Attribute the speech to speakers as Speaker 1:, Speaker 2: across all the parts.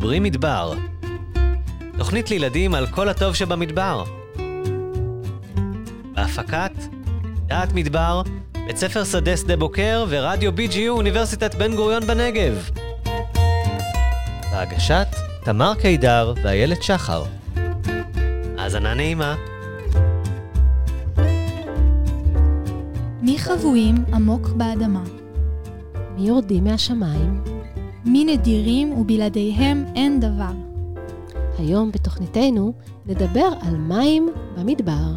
Speaker 1: מדברים מדבר. תוכנית לילדים על כל הטוב שבמדבר. בהפקת דעת מדבר, בית ספר שדה שדה בוקר ורדיו BGU אוניברסיטת בן גוריון בנגב. בהגשת תמר קידר ואיילת שחר. האזנה נעימה.
Speaker 2: מי חבויים עמוק באדמה?
Speaker 3: מי יורדים מהשמיים?
Speaker 2: מי נדירים ובלעדיהם אין דבר?
Speaker 3: היום בתוכניתנו נדבר על מים במדבר.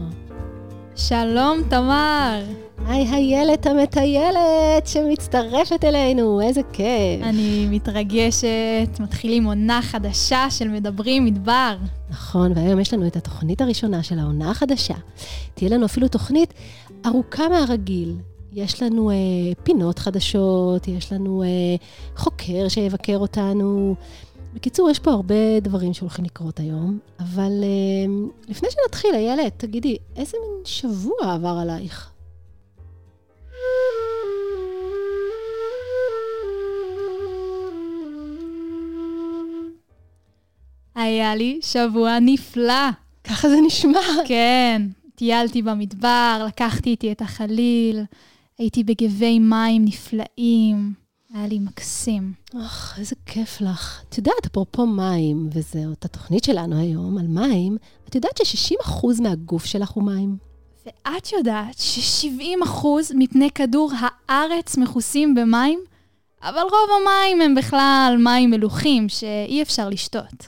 Speaker 2: שלום, תמר!
Speaker 3: היי הילת המטיילת שמצטרפת אלינו, איזה כיף.
Speaker 2: אני מתרגשת, מתחילים עונה חדשה של מדברים מדבר.
Speaker 3: נכון, והיום יש לנו את התוכנית הראשונה של העונה החדשה. תהיה לנו אפילו תוכנית ארוכה מהרגיל. יש לנו אה, פינות חדשות, יש לנו אה, חוקר שיבקר אותנו. בקיצור, יש פה הרבה דברים שהולכים לקרות היום, אבל אה, לפני שנתחיל, איילת, תגידי, איזה מין שבוע עבר עלייך?
Speaker 2: היה לי שבוע נפלא.
Speaker 3: ככה זה נשמע.
Speaker 2: כן, טיילתי במדבר, לקחתי איתי את החליל, הייתי בגבי מים נפלאים, היה לי מקסים.
Speaker 3: אוח, איזה כיף לך. את יודעת, אפרופו מים, וזאת התוכנית שלנו היום על מים, את יודעת ש-60% מהגוף שלך הוא מים?
Speaker 2: ואת יודעת ש-70% מפני כדור הארץ מכוסים במים? אבל רוב המים הם בכלל מים מלוכים שאי אפשר לשתות.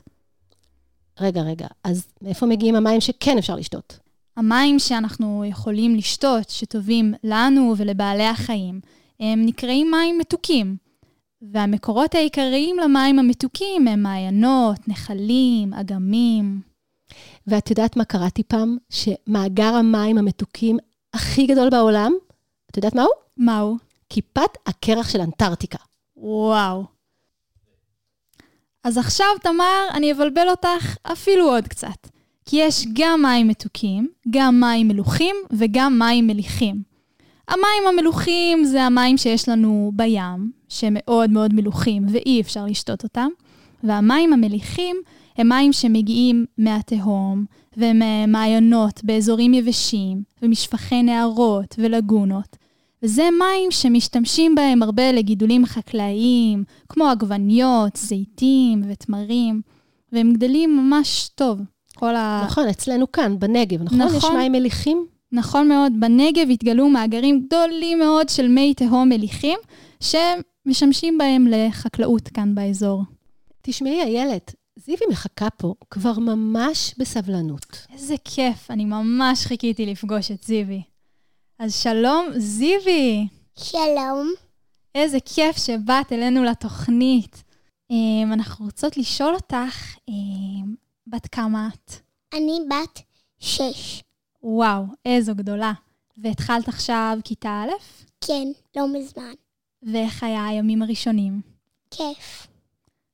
Speaker 3: רגע, רגע, אז מאיפה מגיעים המים שכן אפשר לשתות?
Speaker 2: המים שאנחנו יכולים לשתות, שטובים לנו ולבעלי החיים, הם נקראים מים מתוקים. והמקורות העיקריים למים המתוקים הם מעיינות, נחלים, אגמים.
Speaker 3: ואת יודעת מה קראתי פעם? שמאגר המים המתוקים הכי גדול בעולם, את יודעת מהו?
Speaker 2: מהו?
Speaker 3: כיפת הקרח של אנטארקטיקה.
Speaker 2: וואו. אז עכשיו, תמר, אני אבלבל אותך אפילו עוד קצת. כי יש גם מים מתוקים, גם מים מלוכים וגם מים מליחים. המים המלוכים זה המים שיש לנו בים, שהם מאוד מאוד מלוכים ואי אפשר לשתות אותם, והמים המליחים הם מים שמגיעים מהתהום וממעיינות באזורים יבשים ומשפחי נהרות ולגונות. וזה מים שמשתמשים בהם הרבה לגידולים חקלאיים, כמו עגבניות, זיתים ותמרים, והם גדלים ממש טוב. כל ה...
Speaker 3: נכון, אצלנו כאן, בנגב, נכון?
Speaker 2: נכון.
Speaker 3: יש מים מליחים?
Speaker 2: נכון מאוד, בנגב התגלו מאגרים גדולים מאוד של מי תהום מליחים, שמשמשים בהם לחקלאות כאן באזור.
Speaker 3: תשמעי, איילת, זיוי מחכה פה כבר ממש בסבלנות.
Speaker 2: איזה כיף, אני ממש חיכיתי לפגוש את זיוי. אז שלום, זיוי!
Speaker 4: שלום.
Speaker 2: איזה כיף שבאת אלינו לתוכנית. Um, אנחנו רוצות לשאול אותך, um, בת כמה את?
Speaker 4: אני בת שש.
Speaker 2: וואו, איזו גדולה. והתחלת עכשיו כיתה א'?
Speaker 4: כן, לא מזמן.
Speaker 2: ואיך היה הימים הראשונים?
Speaker 4: כיף.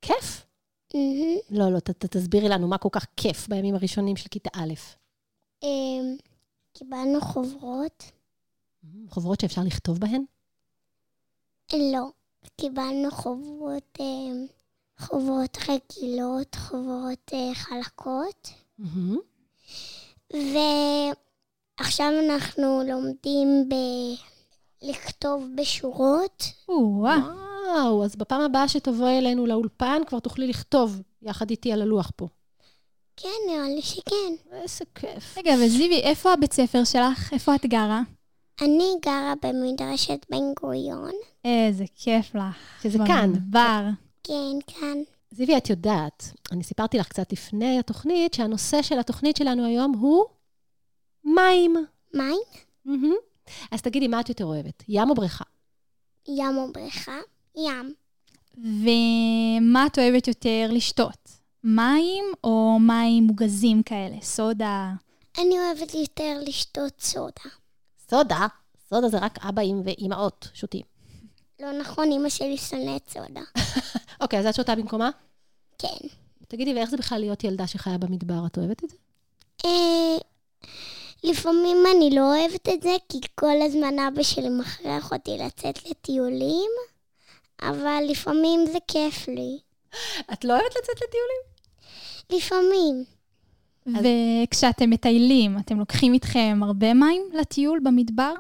Speaker 3: כיף?
Speaker 4: מהמם.
Speaker 3: לא, לא, ת, ת, תסבירי לנו מה כל כך כיף בימים הראשונים של כיתה א'.
Speaker 4: אמ, קיבלנו חוברות?
Speaker 3: חוברות שאפשר לכתוב בהן?
Speaker 4: לא. קיבלנו חוברות, אמ, חוברות רגילות, חוברות אה, חלקות,
Speaker 3: מהמם.
Speaker 4: ועכשיו אנחנו לומדים ב... לכתוב בשורות.
Speaker 3: וואו, אז בפעם הבאה שתבואי אלינו לאולפן כבר תוכלי לכתוב יחד איתי על הלוח פה.
Speaker 4: כן, נראה לי שכן.
Speaker 3: איזה כיף.
Speaker 2: רגע, וזיוי, איפה הבית ספר שלך? איפה את גרה?
Speaker 4: אני גרה במדרשת בן גוריון.
Speaker 2: איזה כיף לך.
Speaker 3: שזה כאן.
Speaker 2: במדבר.
Speaker 4: כן, כאן.
Speaker 3: זיוי, את יודעת, אני סיפרתי לך קצת לפני התוכנית, שהנושא של התוכנית שלנו היום הוא מים.
Speaker 4: מים?
Speaker 3: מהמם. אז תגידי, מה את יותר אוהבת, ים או בריכה?
Speaker 4: ים או בריכה? ים.
Speaker 2: ומה את אוהבת יותר לשתות? מים או מים מוגזים כאלה? סודה?
Speaker 4: אני אוהבת יותר לשתות סודה.
Speaker 3: סודה. סודה זה רק אבאים ואימהות שותים.
Speaker 4: לא נכון, אמא שלי שונאת סודה.
Speaker 3: אוקיי, אז את שותה במקומה?
Speaker 4: כן.
Speaker 3: תגידי, ואיך זה בכלל להיות ילדה שחיה במדבר? את אוהבת את זה?
Speaker 4: אה, לפעמים אני לא אוהבת את זה, כי כל הזמן אבא שלי מכריח אותי לצאת לטיולים, אבל לפעמים זה כיף לי.
Speaker 3: את לא אוהבת לצאת לטיולים?
Speaker 4: לפעמים.
Speaker 2: וכשאתם מטיילים, אתם לוקחים איתכם הרבה מים לטיול במדבר?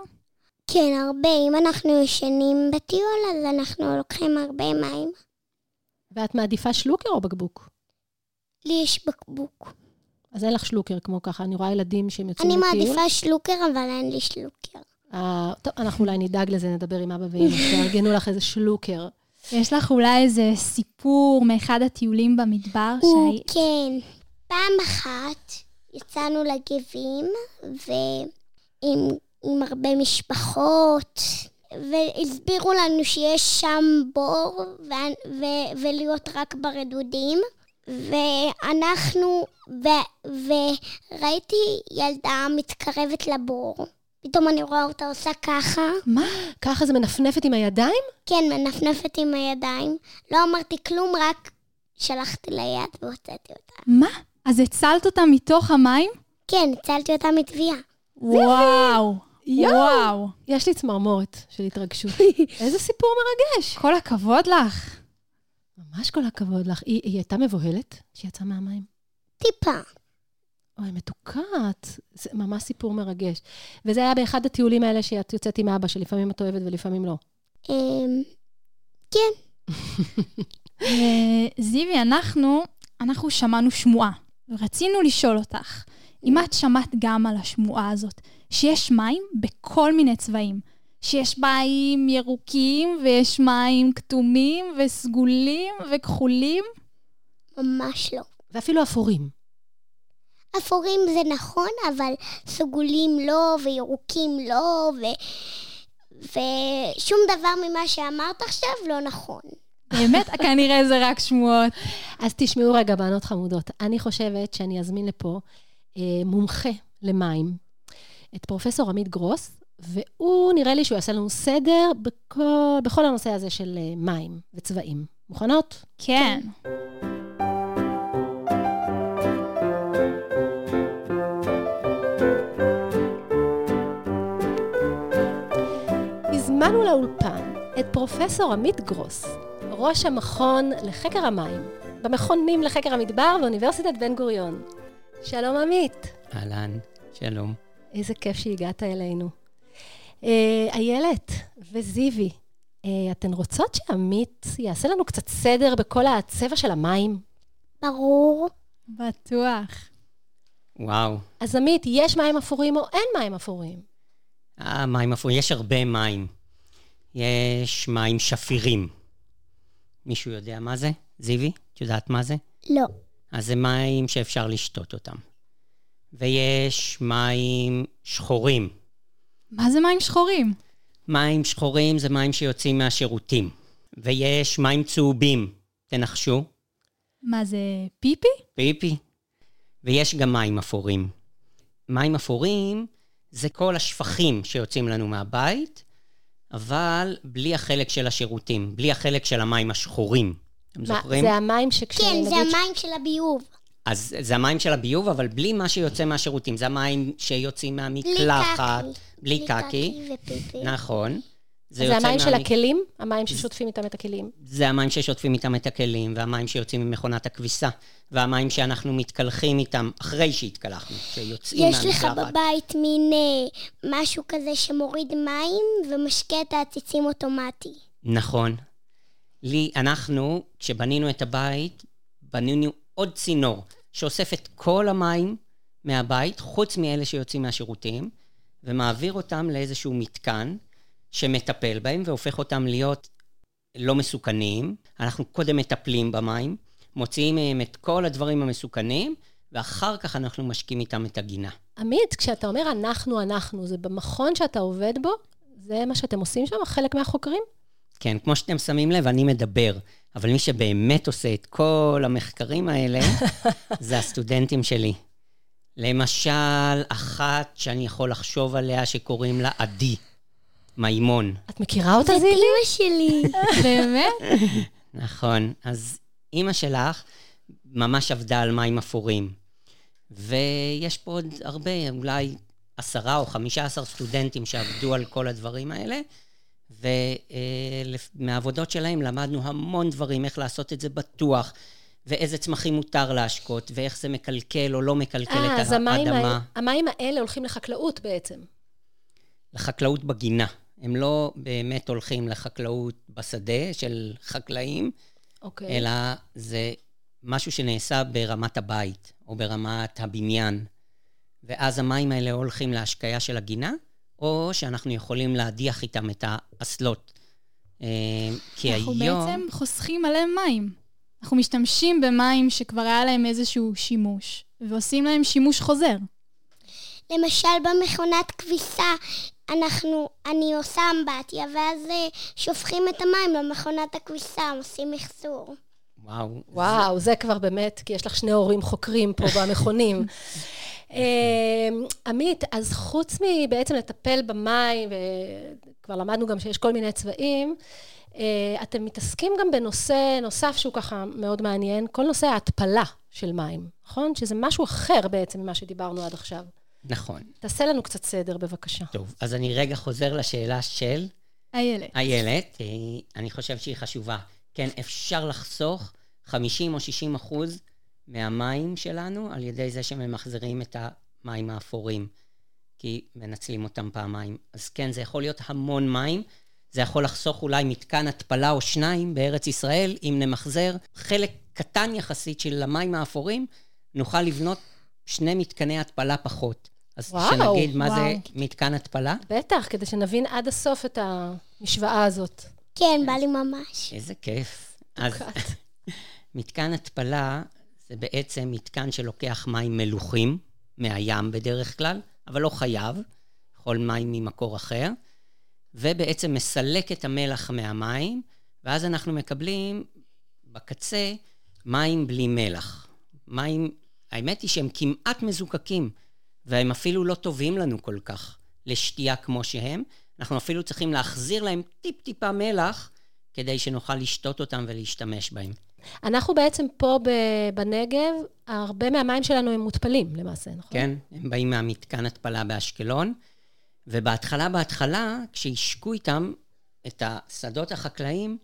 Speaker 4: כן, הרבה. אם אנחנו ישנים בטיול, אז אנחנו לוקחים הרבה מים.
Speaker 3: ואת מעדיפה שלוקר או בקבוק?
Speaker 4: לי יש בקבוק.
Speaker 3: אז אין לך שלוקר כמו ככה, אני רואה ילדים שהם יוצאים
Speaker 4: אני
Speaker 3: לטיול.
Speaker 4: מעדיפה שלוקר, אבל אין לי שלוקר.
Speaker 3: אה, טוב, אנחנו אולי נדאג לזה, נדבר עם אבא ואמא, שיארגנו לך איזה שלוקר.
Speaker 2: יש לך אולי איזה סיפור מאחד הטיולים במדבר שהי...
Speaker 4: כן. פעם אחת יצאנו לגבים, ועם עם הרבה משפחות, והסבירו לנו שיש שם בור, ו, ו, ולהיות רק ברדודים. ואנחנו, ו, וראיתי ילדה מתקרבת לבור. פתאום אני רואה אותה עושה ככה.
Speaker 3: מה? ככה זה מנפנפת עם הידיים?
Speaker 4: כן, מנפנפת עם הידיים. לא אמרתי כלום, רק שלחתי לה יד והוצאתי אותה.
Speaker 2: מה? אז הצלת אותה מתוך המים?
Speaker 4: כן, הצלתי אותה מטביעה.
Speaker 2: וואו.
Speaker 3: יואו.
Speaker 2: וואו.
Speaker 3: יש לי צמרמורת של התרגשות. איזה סיפור מרגש.
Speaker 2: כל הכבוד לך.
Speaker 3: ממש כל הכבוד לך. היא, היא הייתה מבוהלת כשהיא יצאה מהמים?
Speaker 4: טיפה.
Speaker 3: אוי, מתוקת. זה ממש סיפור מרגש. וזה היה באחד הטיולים האלה שאת יוצאת עם אבא, שלפעמים את אוהבת ולפעמים לא.
Speaker 4: אמ, כן,
Speaker 2: אה, זיוי, אנחנו, אנחנו שמענו שמועה, ורצינו לשאול אותך, אם את שמעת גם על השמועה הזאת, שיש מים בכל מיני צבעים. שיש מים ירוקים, ויש מים כתומים, וסגולים, וכחולים.
Speaker 4: ממש לא.
Speaker 3: ואפילו אפורים.
Speaker 4: אפורים זה נכון, אבל סגולים לא, וירוקים לא, ו... ושום דבר ממה שאמרת עכשיו לא נכון.
Speaker 2: באמת, כנראה זה רק שמועות.
Speaker 3: אז תשמעו רגע, בנות חמודות. אני חושבת שאני אזמין לפה מומחה למים, את פרופסור עמית גרוס, והוא, נראה לי שהוא יעשה לנו סדר בכל, בכל הנושא הזה של אה, מים וצבעים. מוכנות?
Speaker 2: כן.
Speaker 3: הזמנו לאולפן את פרופסור עמית גרוס, ראש המכון לחקר המים, במכונים לחקר המדבר באוניברסיטת בן גוריון. שלום עמית.
Speaker 1: אהלן, שלום.
Speaker 3: איזה כיף שהגעת אלינו. אה, איילת וזיוי, אה, אתן רוצות שעמית יעשה לנו קצת סדר בכל הצבע של המים?
Speaker 4: ברור.
Speaker 2: בטוח.
Speaker 1: וואו.
Speaker 3: אז עמית, יש מים אפורים או אין מים אפורים?
Speaker 1: אה, מים אפורים, יש הרבה מים. יש מים שפירים. מישהו יודע מה זה? זיוי, את יודעת מה זה?
Speaker 4: לא.
Speaker 1: אז זה מים שאפשר לשתות אותם. ויש מים שחורים.
Speaker 2: מה זה מים שחורים?
Speaker 1: מים שחורים זה מים שיוצאים מהשירותים. ויש מים צהובים. תנחשו.
Speaker 2: מה זה, פיפי?
Speaker 1: פיפי. ויש גם מים אפורים. מים אפורים זה כל השפכים שיוצאים לנו מהבית, אבל בלי החלק של השירותים, בלי החלק של המים השחורים. אתם
Speaker 3: מה,
Speaker 1: זוכרים?
Speaker 3: זה המים שכש...
Speaker 4: כן, זה המים של הביוב.
Speaker 1: אז זה המים של הביוב, אבל בלי מה שיוצא מהשירותים. זה המים שיוצאים מהמקלחת. בלי קקי.
Speaker 4: ופיפי.
Speaker 1: נכון.
Speaker 3: זה
Speaker 1: יוצא
Speaker 3: המים של הכלים? המים ששוטפים איתם את הכלים?
Speaker 1: זה המים ששוטפים איתם את הכלים, והמים שיוצאים ממכונת הכביסה, והמים שאנחנו מתקלחים איתם אחרי שהתקלחנו, שיוצאים
Speaker 4: יש לך
Speaker 1: מהמקלחת.
Speaker 4: בבית מין אה, משהו כזה שמוריד מים ומשקה את העציצים אוטומטי.
Speaker 1: נכון. לי, אנחנו, כשבנינו את הבית, בנינו עוד צינור שאוסף את כל המים מהבית, חוץ מאלה שיוצאים מהשירותים, ומעביר אותם לאיזשהו מתקן שמטפל בהם והופך אותם להיות לא מסוכנים. אנחנו קודם מטפלים במים, מוציאים מהם את כל הדברים המסוכנים, ואחר כך אנחנו משקים איתם את הגינה.
Speaker 3: עמית, כשאתה אומר אנחנו, אנחנו, זה במכון שאתה עובד בו? זה מה שאתם עושים שם, חלק מהחוקרים?
Speaker 1: כן, כמו שאתם שמים לב, אני מדבר, אבל מי שבאמת עושה את כל המחקרים האלה, זה הסטודנטים שלי. למשל, אחת שאני יכול לחשוב עליה שקוראים לה עדי מימון.
Speaker 3: את מכירה אותה,
Speaker 4: זאת
Speaker 3: זיוי?
Speaker 4: אימא שלי.
Speaker 2: באמת?
Speaker 1: נכון. אז אימא שלך ממש עבדה על מים אפורים. ויש פה עוד הרבה, אולי עשרה או חמישה עשר סטודנטים שעבדו על כל הדברים האלה, ומהעבודות שלהם למדנו המון דברים, איך לעשות את זה בטוח, ואיזה צמחים מותר להשקות, ואיך זה מקלקל או לא מקלקל
Speaker 3: אה,
Speaker 1: את
Speaker 3: אז המים,
Speaker 1: האדמה.
Speaker 3: האלה- המים האלה הולכים לחקלאות בעצם.
Speaker 1: לחקלאות בגינה. הם לא באמת הולכים לחקלאות בשדה של חקלאים,
Speaker 3: אוקיי.
Speaker 1: אלא זה משהו שנעשה ברמת הבית, או ברמת הבניין. ואז המים האלה הולכים להשקיה של הגינה, או שאנחנו יכולים להדיח איתם את האסלות. אה, כי
Speaker 2: אנחנו
Speaker 1: היום...
Speaker 2: בעצם חוסכים מלא מים. אנחנו משתמשים במים שכבר היה להם איזשהו שימוש, ועושים להם שימוש חוזר.
Speaker 4: למשל במכונת כביסה, אנחנו, אני עושה אמבטיה, ואז אה, שופכים את המים למכונת הכביסה, עושים מחזור.
Speaker 1: וואו.
Speaker 3: וואו, זה כבר באמת, כי יש לך שני הורים חוקרים פה במכונים. אמ, עמית, אז חוץ מבעצם לטפל במים, וכבר למדנו גם שיש כל מיני צבעים, אה, אתם מתעסקים גם בנושא נוסף שהוא ככה מאוד מעניין, כל נושא ההתפלה של מים, נכון? שזה משהו אחר בעצם ממה שדיברנו עד עכשיו.
Speaker 1: נכון.
Speaker 3: תעשה לנו קצת סדר, בבקשה.
Speaker 1: טוב, אז אני רגע חוזר לשאלה של
Speaker 2: איילת.
Speaker 1: איילת. אה, אני חושב שהיא חשובה. כן, אפשר לחסוך 50 או 60 אחוז מהמים שלנו על ידי זה שממחזרים את המים האפורים, כי מנצלים אותם פעמיים. אז כן, זה יכול להיות המון מים. זה יכול לחסוך אולי מתקן התפלה או שניים בארץ ישראל, אם נמחזר חלק קטן יחסית של המים האפורים, נוכל לבנות שני מתקני התפלה פחות. אז
Speaker 3: וואו,
Speaker 1: שנגיד מה זה
Speaker 2: וואו.
Speaker 1: מתקן התפלה?
Speaker 3: בטח, כדי שנבין עד הסוף את המשוואה הזאת.
Speaker 4: כן, בא לי ממש.
Speaker 1: איזה כיף. אז. מתקן התפלה זה בעצם מתקן שלוקח מים מלוחים, מהים בדרך כלל, אבל לא חייב, יכול מים ממקור אחר, ובעצם מסלק את המלח מהמים, ואז אנחנו מקבלים בקצה מים בלי מלח. מים, האמת היא שהם כמעט מזוקקים, והם אפילו לא טובים לנו כל כך לשתייה כמו שהם. אנחנו אפילו צריכים להחזיר להם טיפ-טיפה מלח, כדי שנוכל לשתות אותם ולהשתמש בהם.
Speaker 3: אנחנו בעצם פה בנגב, הרבה מהמים שלנו הם מותפלים למעשה, נכון?
Speaker 1: כן, הם באים מהמתקן התפלה באשקלון, ובהתחלה, בהתחלה, כשהשקו איתם את השדות החקלאיים,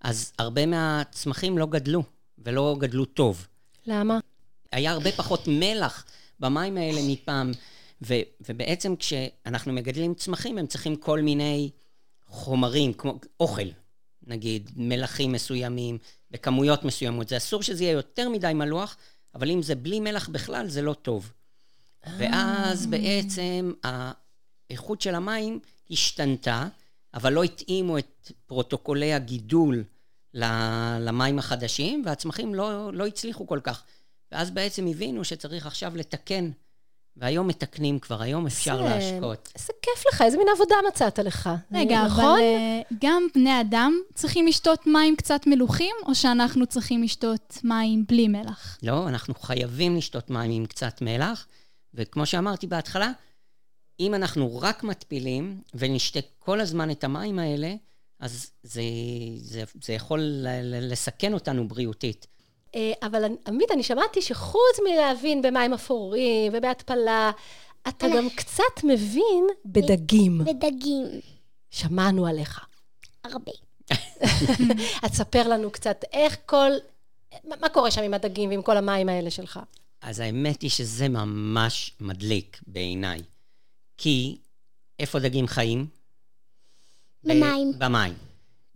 Speaker 1: אז הרבה מהצמחים לא גדלו, ולא גדלו טוב.
Speaker 3: למה?
Speaker 1: היה הרבה פחות מלח במים האלה מפעם, ו, ובעצם כשאנחנו מגדלים צמחים, הם צריכים כל מיני חומרים, כמו אוכל, נגיד, מלחים מסוימים, בכמויות מסוימות. זה אסור שזה יהיה יותר מדי מלוח, אבל אם זה בלי מלח בכלל, זה לא טוב. ואז בעצם האיכות של המים השתנתה, אבל לא התאימו את פרוטוקולי הגידול למים החדשים, והצמחים לא, לא הצליחו כל כך. ואז בעצם הבינו שצריך עכשיו לתקן, והיום מתקנים כבר, היום אפשר
Speaker 3: זה-
Speaker 1: להשקות.
Speaker 3: איזה כיף לך, איזה מין עבודה מצאת לך.
Speaker 2: רגע, אבל
Speaker 3: נכון?
Speaker 2: אה, גם בני אדם צריכים לשתות מים קצת מלוחים, או שאנחנו צריכים לשתות מים בלי מלח?
Speaker 1: לא, אנחנו חייבים לשתות מים עם קצת מלח, וכמו שאמרתי בהתחלה, אם אנחנו רק מתפילים ונשתה כל הזמן את המים האלה, אז זה, זה, זה יכול לסכן אותנו בריאותית.
Speaker 3: אה, אבל עמית, אני שמעתי שחוץ מלהבין במים אפורים ובהתפלה, אתה גם קצת מבין בדגים.
Speaker 4: ודגים,
Speaker 3: שמענו עליך.
Speaker 4: הרבה.
Speaker 3: אז ספר לנו קצת איך כל... מה קורה שם עם הדגים ועם כל המים האלה שלך?
Speaker 1: אז האמת היא שזה ממש מדליק בעיניי. כי איפה דגים חיים?
Speaker 4: במים.
Speaker 1: במים.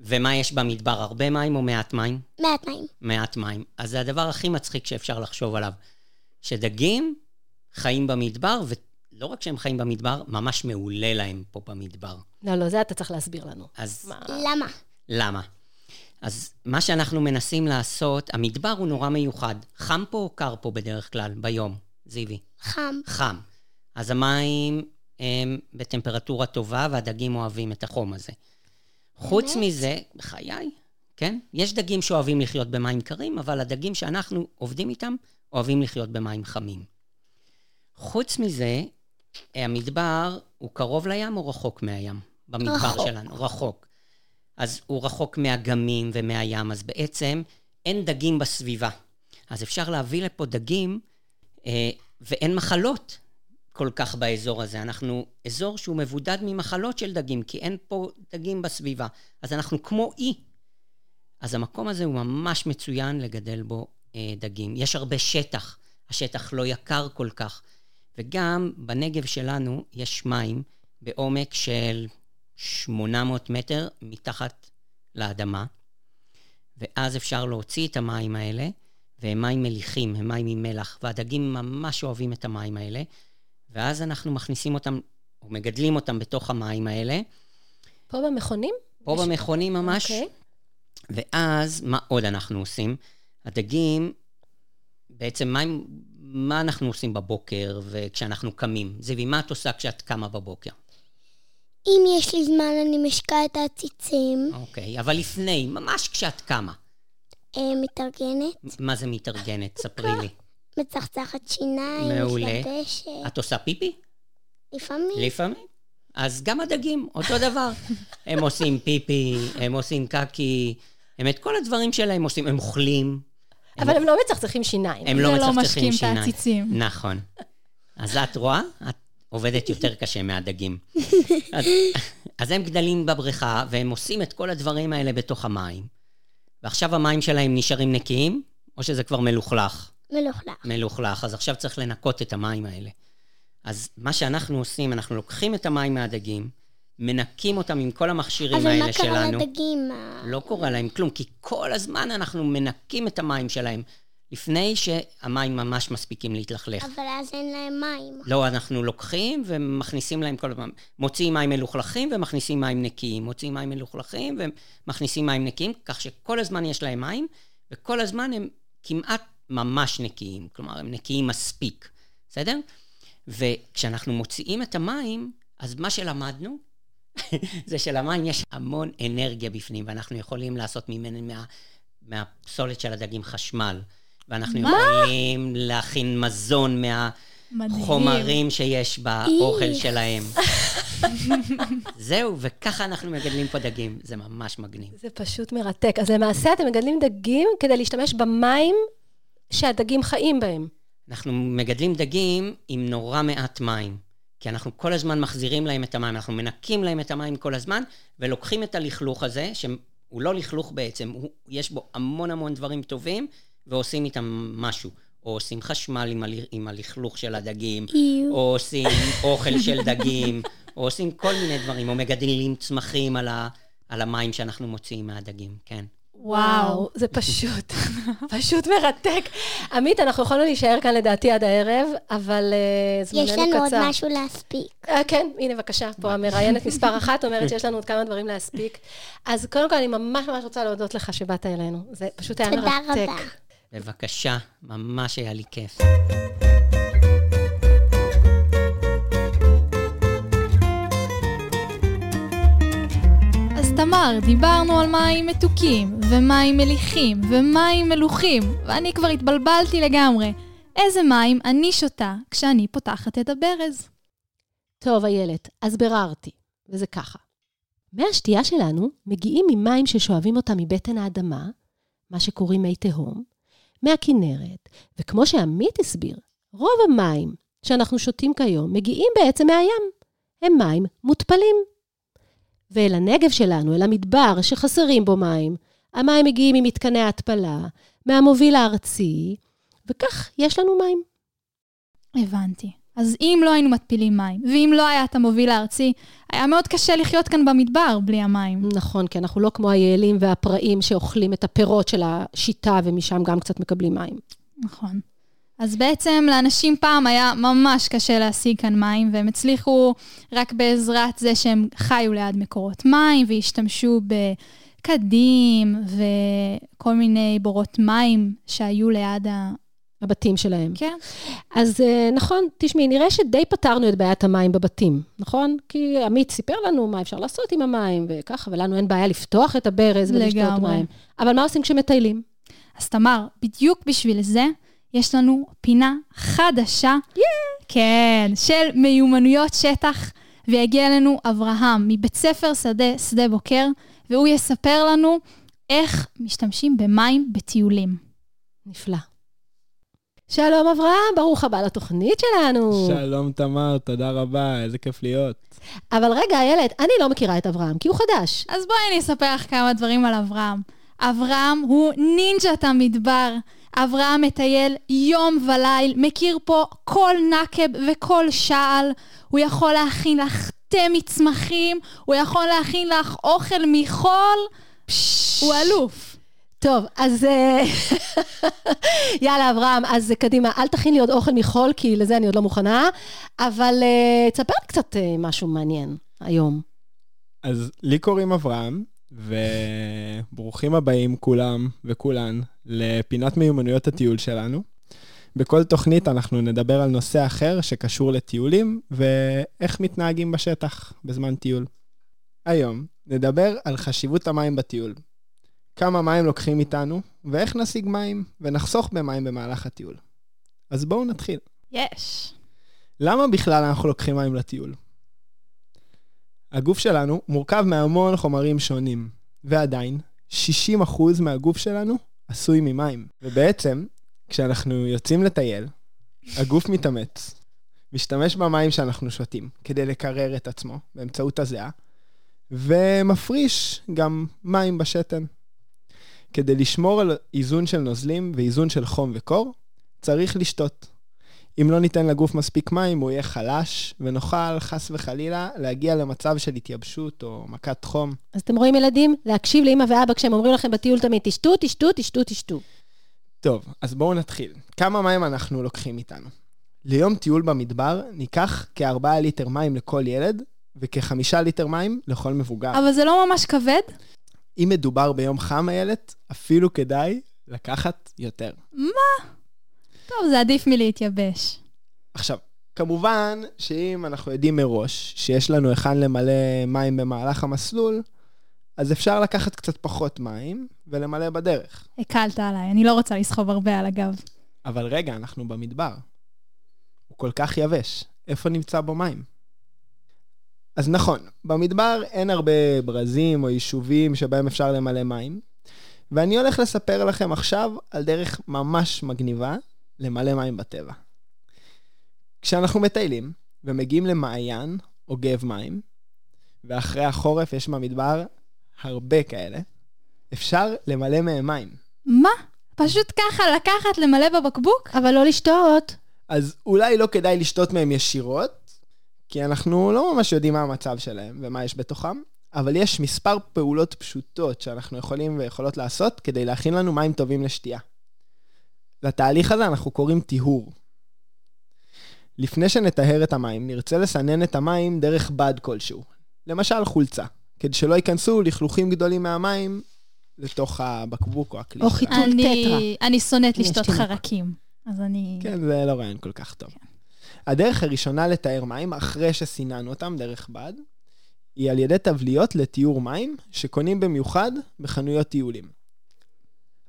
Speaker 1: ומה יש במדבר? הרבה מים או מעט מים?
Speaker 4: מעט מים.
Speaker 1: מעט מים. אז זה הדבר הכי מצחיק שאפשר לחשוב עליו. שדגים חיים במדבר, ולא רק שהם חיים במדבר, ממש מעולה להם פה במדבר.
Speaker 3: לא, לא, זה אתה צריך להסביר לנו.
Speaker 1: אז
Speaker 3: מה?
Speaker 4: למה?
Speaker 1: למה? אז מה שאנחנו מנסים לעשות, המדבר הוא נורא מיוחד. חם פה או קר פה בדרך כלל, ביום, זיוי?
Speaker 4: חם.
Speaker 1: חם. אז המים הם בטמפרטורה טובה, והדגים אוהבים את החום הזה. חוץ מזה, בחיי, כן? יש דגים שאוהבים לחיות במים קרים, אבל הדגים שאנחנו עובדים איתם, אוהבים לחיות במים חמים. חוץ מזה, המדבר הוא קרוב לים או רחוק מהים? במדבר
Speaker 4: רחוק.
Speaker 1: שלנו, רחוק. אז הוא רחוק מהגמים ומהים, אז בעצם אין דגים בסביבה. אז אפשר להביא לפה דגים, אה, ואין מחלות. כל כך באזור הזה. אנחנו אזור שהוא מבודד ממחלות של דגים, כי אין פה דגים בסביבה. אז אנחנו כמו אי. אז המקום הזה הוא ממש מצוין לגדל בו אה, דגים. יש הרבה שטח, השטח לא יקר כל כך. וגם בנגב שלנו יש מים בעומק של 800 מטר מתחת לאדמה, ואז אפשר להוציא את המים האלה, והם מים מליחים, הם מים עם מלח, והדגים ממש אוהבים את המים האלה, ואז אנחנו מכניסים אותם, או מגדלים אותם בתוך המים האלה.
Speaker 3: פה במכונים?
Speaker 1: פה יש... במכונים ממש. Okay. אוקיי. ואז, מה עוד אנחנו עושים? הדגים, בעצם מה, מה אנחנו עושים בבוקר וכשאנחנו קמים? זיוי, מה את עושה כשאת קמה בבוקר?
Speaker 4: אם יש לי זמן, אני משקה את העציצים.
Speaker 1: אוקיי, אבל לפני, ממש כשאת קמה.
Speaker 4: אה, מתארגנת.
Speaker 1: מה זה מתארגנת? ספרי לי.
Speaker 4: מצחצחת שיניים,
Speaker 1: מעולה. מתלבשת. את עושה פיפי?
Speaker 4: לפעמים.
Speaker 1: לפעמים. אז גם הדגים, אותו דבר. הם עושים פיפי, הם עושים קקי, הם את כל הדברים שלהם עושים, הם אוכלים.
Speaker 3: אבל הם לא מצחצחים שיניים.
Speaker 1: הם לא, לא
Speaker 2: מצחצחים שיניים. לא משקים את העציצים.
Speaker 1: נכון. אז את רואה? את עובדת יותר קשה מהדגים. אז, אז הם גדלים בבריכה, והם עושים את כל הדברים האלה בתוך המים. ועכשיו המים שלהם נשארים נקיים, או שזה כבר מלוכלך?
Speaker 4: מלוכלך.
Speaker 1: מלוכלך, אז עכשיו צריך לנקות את המים האלה. אז מה שאנחנו עושים, אנחנו לוקחים את המים מהדגים, מנקים אותם עם כל המכשירים האלה שלנו.
Speaker 4: אבל מה קרה לדגים?
Speaker 1: לא קורה להם כלום, כי כל הזמן אנחנו מנקים את המים שלהם. לפני שהמים ממש מספיקים להתלכלך.
Speaker 4: אבל אז אין להם מים.
Speaker 1: לא, אנחנו לוקחים ומכניסים להם כל הזמן, מוציאים מים מלוכלכים ומכניסים מים נקיים, מוציאים מים מלוכלכים ומכניסים מים נקיים, כך שכל הזמן יש להם מים, וכל הזמן הם כמעט ממש נקיים, כלומר, הם נקיים מספיק, בסדר? וכשאנחנו מוציאים את המים, אז מה שלמדנו, זה שלמים יש המון אנרגיה בפנים, ואנחנו יכולים לעשות ממנו, מה, מהפסולת של הדגים חשמל. ואנחנו מה? יכולים להכין מזון מהחומרים שיש באוכל שלהם. זהו, וככה אנחנו מגדלים פה דגים. זה ממש מגניב.
Speaker 3: זה פשוט מרתק. אז למעשה אתם מגדלים דגים כדי להשתמש במים שהדגים חיים בהם.
Speaker 1: אנחנו מגדלים דגים עם נורא מעט מים. כי אנחנו כל הזמן מחזירים להם את המים, אנחנו מנקים להם את המים כל הזמן, ולוקחים את הלכלוך הזה, שהוא לא לכלוך בעצם, הוא, יש בו המון המון דברים טובים, ועושים איתם משהו. או עושים חשמל עם, הל... עם הלכלוך של הדגים,
Speaker 4: איו.
Speaker 1: או עושים אוכל של דגים, או עושים כל מיני דברים, או מגדלים צמחים על, ה... על המים שאנחנו מוציאים מהדגים, כן.
Speaker 3: וואו, זה פשוט, פשוט מרתק. עמית, אנחנו יכולנו להישאר כאן לדעתי עד הערב, אבל uh, זמננו קצר.
Speaker 4: יש לנו קצר. עוד משהו להספיק.
Speaker 3: Uh, כן, הנה בבקשה, פה המראיינת מספר אחת אומרת שיש לנו עוד כמה דברים להספיק. אז קודם כל, אני ממש ממש רוצה להודות לך שבאת אלינו. זה פשוט היה מרתק.
Speaker 4: תודה רבה.
Speaker 1: בבקשה, ממש היה לי כיף.
Speaker 2: תמר, דיברנו על מים מתוקים, ומים מליחים, ומים מלוכים, ואני כבר התבלבלתי לגמרי. איזה מים אני שותה כשאני פותחת את הברז?
Speaker 3: טוב, איילת, אז ביררתי, וזה ככה. מי השתייה שלנו מגיעים ממים ששואבים אותם מבטן האדמה, מה שקוראים מי תהום, מהכינרת, וכמו שעמית הסביר, רוב המים שאנחנו שותים כיום מגיעים בעצם מהים. הם מים מותפלים. ואל הנגב שלנו, אל המדבר שחסרים בו מים, המים מגיעים ממתקני ההתפלה, מהמוביל הארצי, וכך יש לנו מים.
Speaker 2: הבנתי. אז אם לא היינו מתפילים מים, ואם לא היה את המוביל הארצי, היה מאוד קשה לחיות כאן במדבר בלי המים.
Speaker 3: נכון, כי אנחנו לא כמו היעלים והפראים שאוכלים את הפירות של השיטה, ומשם גם קצת מקבלים מים.
Speaker 2: נכון. אז בעצם לאנשים פעם היה ממש קשה להשיג כאן מים, והם הצליחו רק בעזרת זה שהם חיו ליד מקורות מים, והשתמשו בקדים וכל מיני בורות מים שהיו ליד
Speaker 3: הבתים שלהם.
Speaker 2: כן.
Speaker 3: אז אה, נכון, תשמעי, נראה שדי פתרנו את בעיית המים בבתים, נכון? כי עמית סיפר לנו מה אפשר לעשות עם המים וככה, ולנו אין בעיה לפתוח את הברז ולשתות מים. אבל מה עושים כשמטיילים?
Speaker 2: אז תמר, בדיוק בשביל זה, יש לנו פינה חדשה,
Speaker 3: yeah.
Speaker 2: כן, של מיומנויות שטח, ויגיע אלינו אברהם מבית ספר שדה, שדה בוקר, והוא יספר לנו איך משתמשים במים בטיולים.
Speaker 3: נפלא. שלום אברהם, ברוך הבא לתוכנית שלנו.
Speaker 5: שלום תמר, תודה רבה, איזה כיף להיות.
Speaker 3: אבל רגע, איילת, אני לא מכירה את אברהם, כי הוא חדש.
Speaker 2: אז בואי אני אספר לך כמה דברים על אברהם. אברהם הוא נינג'ת המדבר. אברהם מטייל יום וליל, מכיר פה כל נקב וכל שעל. הוא יכול להכין לך תה מצמחים, הוא יכול להכין לך אוכל מחול. הוא אלוף.
Speaker 3: טוב, אז אה, יאללה, אברהם, אז קדימה, אל תכין לי עוד אוכל מחול, כי לזה אני עוד לא מוכנה, אבל אה, תספר לי קצת אה, משהו מעניין היום.
Speaker 5: אז לי קוראים אברהם, וברוכים הבאים כולם וכולן לפינת מיומנויות הטיול שלנו. בכל תוכנית אנחנו נדבר על נושא אחר שקשור לטיולים ואיך מתנהגים בשטח בזמן טיול. היום נדבר על חשיבות המים בטיול. כמה מים לוקחים איתנו, ואיך נשיג מים ונחסוך במים במהלך הטיול. אז בואו נתחיל.
Speaker 2: יש.
Speaker 5: למה בכלל אנחנו לוקחים מים לטיול? הגוף שלנו מורכב מהמון חומרים שונים, ועדיין, 60% מהגוף שלנו עשוי ממים. ובעצם, כשאנחנו יוצאים לטייל, הגוף מתאמץ, משתמש במים שאנחנו שותים כדי לקרר את עצמו באמצעות הזיעה, ומפריש גם מים בשתן. כדי לשמור על איזון של נוזלים ואיזון של חום וקור, צריך לשתות. אם לא ניתן לגוף מספיק מים, הוא יהיה חלש, ונוכל, חס וחלילה, להגיע למצב של התייבשות או מכת חום.
Speaker 3: אז אתם רואים, ילדים? להקשיב לאמא ואבא כשהם אומרים לכם בטיול תמיד, תשתו, תשתו, תשתו, תשתו.
Speaker 5: טוב, אז בואו נתחיל. כמה מים אנחנו לוקחים איתנו? ליום טיול במדבר ניקח כ-4 ליטר מים לכל ילד, וכ-5 ליטר מים לכל מבוגר.
Speaker 2: אבל זה לא ממש כבד?
Speaker 5: אם מדובר ביום חם, איילת, אפילו כדאי לקחת יותר.
Speaker 2: טוב, זה עדיף מלהתייבש.
Speaker 5: עכשיו, כמובן שאם אנחנו יודעים מראש שיש לנו היכן למלא מים במהלך המסלול, אז אפשר לקחת קצת פחות מים ולמלא בדרך.
Speaker 2: הקלת עליי, אני לא רוצה לסחוב הרבה על הגב.
Speaker 5: אבל רגע, אנחנו במדבר. הוא כל כך יבש, איפה נמצא בו מים? אז נכון, במדבר אין הרבה ברזים או יישובים שבהם אפשר למלא מים, ואני הולך לספר לכם עכשיו על דרך ממש מגניבה למלא מים בטבע. כשאנחנו מטיילים ומגיעים למעיין או גב מים, ואחרי החורף יש במדבר הרבה כאלה, אפשר למלא מהם מים.
Speaker 2: מה? פשוט ככה לקחת, למלא בבקבוק?
Speaker 3: אבל לא לשתות.
Speaker 5: אז אולי לא כדאי לשתות מהם ישירות, כי אנחנו לא ממש יודעים מה המצב שלהם ומה יש בתוכם, אבל יש מספר פעולות פשוטות שאנחנו יכולים ויכולות לעשות כדי להכין לנו מים טובים לשתייה. לתהליך הזה אנחנו קוראים טיהור. לפני שנטהר את המים, נרצה לסנן את המים דרך בד כלשהו, למשל חולצה, כדי שלא ייכנסו לכלוכים גדולים מהמים לתוך הבקבוק או הכלי.
Speaker 3: או. חיתוך. טול
Speaker 2: אני,
Speaker 3: טטרה.
Speaker 2: אני שונאת לשתות. חרקים. אז אני...
Speaker 5: כן, זה לא רעיון כל כך טוב. הדרך הראשונה לטהר מים, אחרי שסיננו אותם דרך בד, היא על ידי תבליות לטיהור מים, שקונים במיוחד בחנויות טיולים.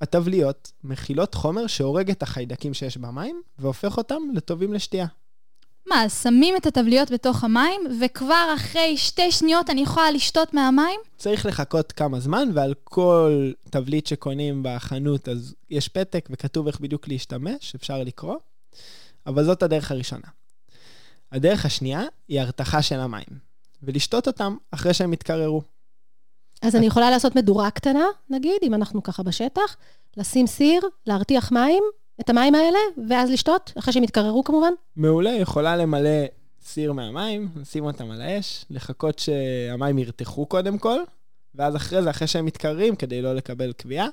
Speaker 5: התבליות מכילות חומר שהורג את החיידקים שיש במים, והופך אותם לטובים לשתייה.
Speaker 2: מה, אז שמים את הטבליות בתוך המים, וכבר אחרי שתי שניות אני יכולה לשתות מהמים?
Speaker 5: צריך לחכות כמה זמן, ועל כל תבלית שקונים בחנות, אז יש פתק וכתוב איך בדיוק להשתמש, אפשר לקרוא, אבל זאת הדרך הראשונה. הדרך השנייה היא הרתחה של המים, ולשתות אותם אחרי שהם יתקררו.
Speaker 3: אז אני יכולה לעשות מדורה קטנה, נגיד, אם אנחנו ככה בשטח, לשים סיר, להרתיח מים, את המים האלה, ואז לשתות, אחרי שהם יתקררו כמובן.
Speaker 5: מעולה, יכולה למלא סיר מהמים, לשים אותם על האש, לחכות שהמים ירתחו קודם כל, ואז אחרי זה, אחרי שהם מתקררים, כדי לא לקבל קביעה,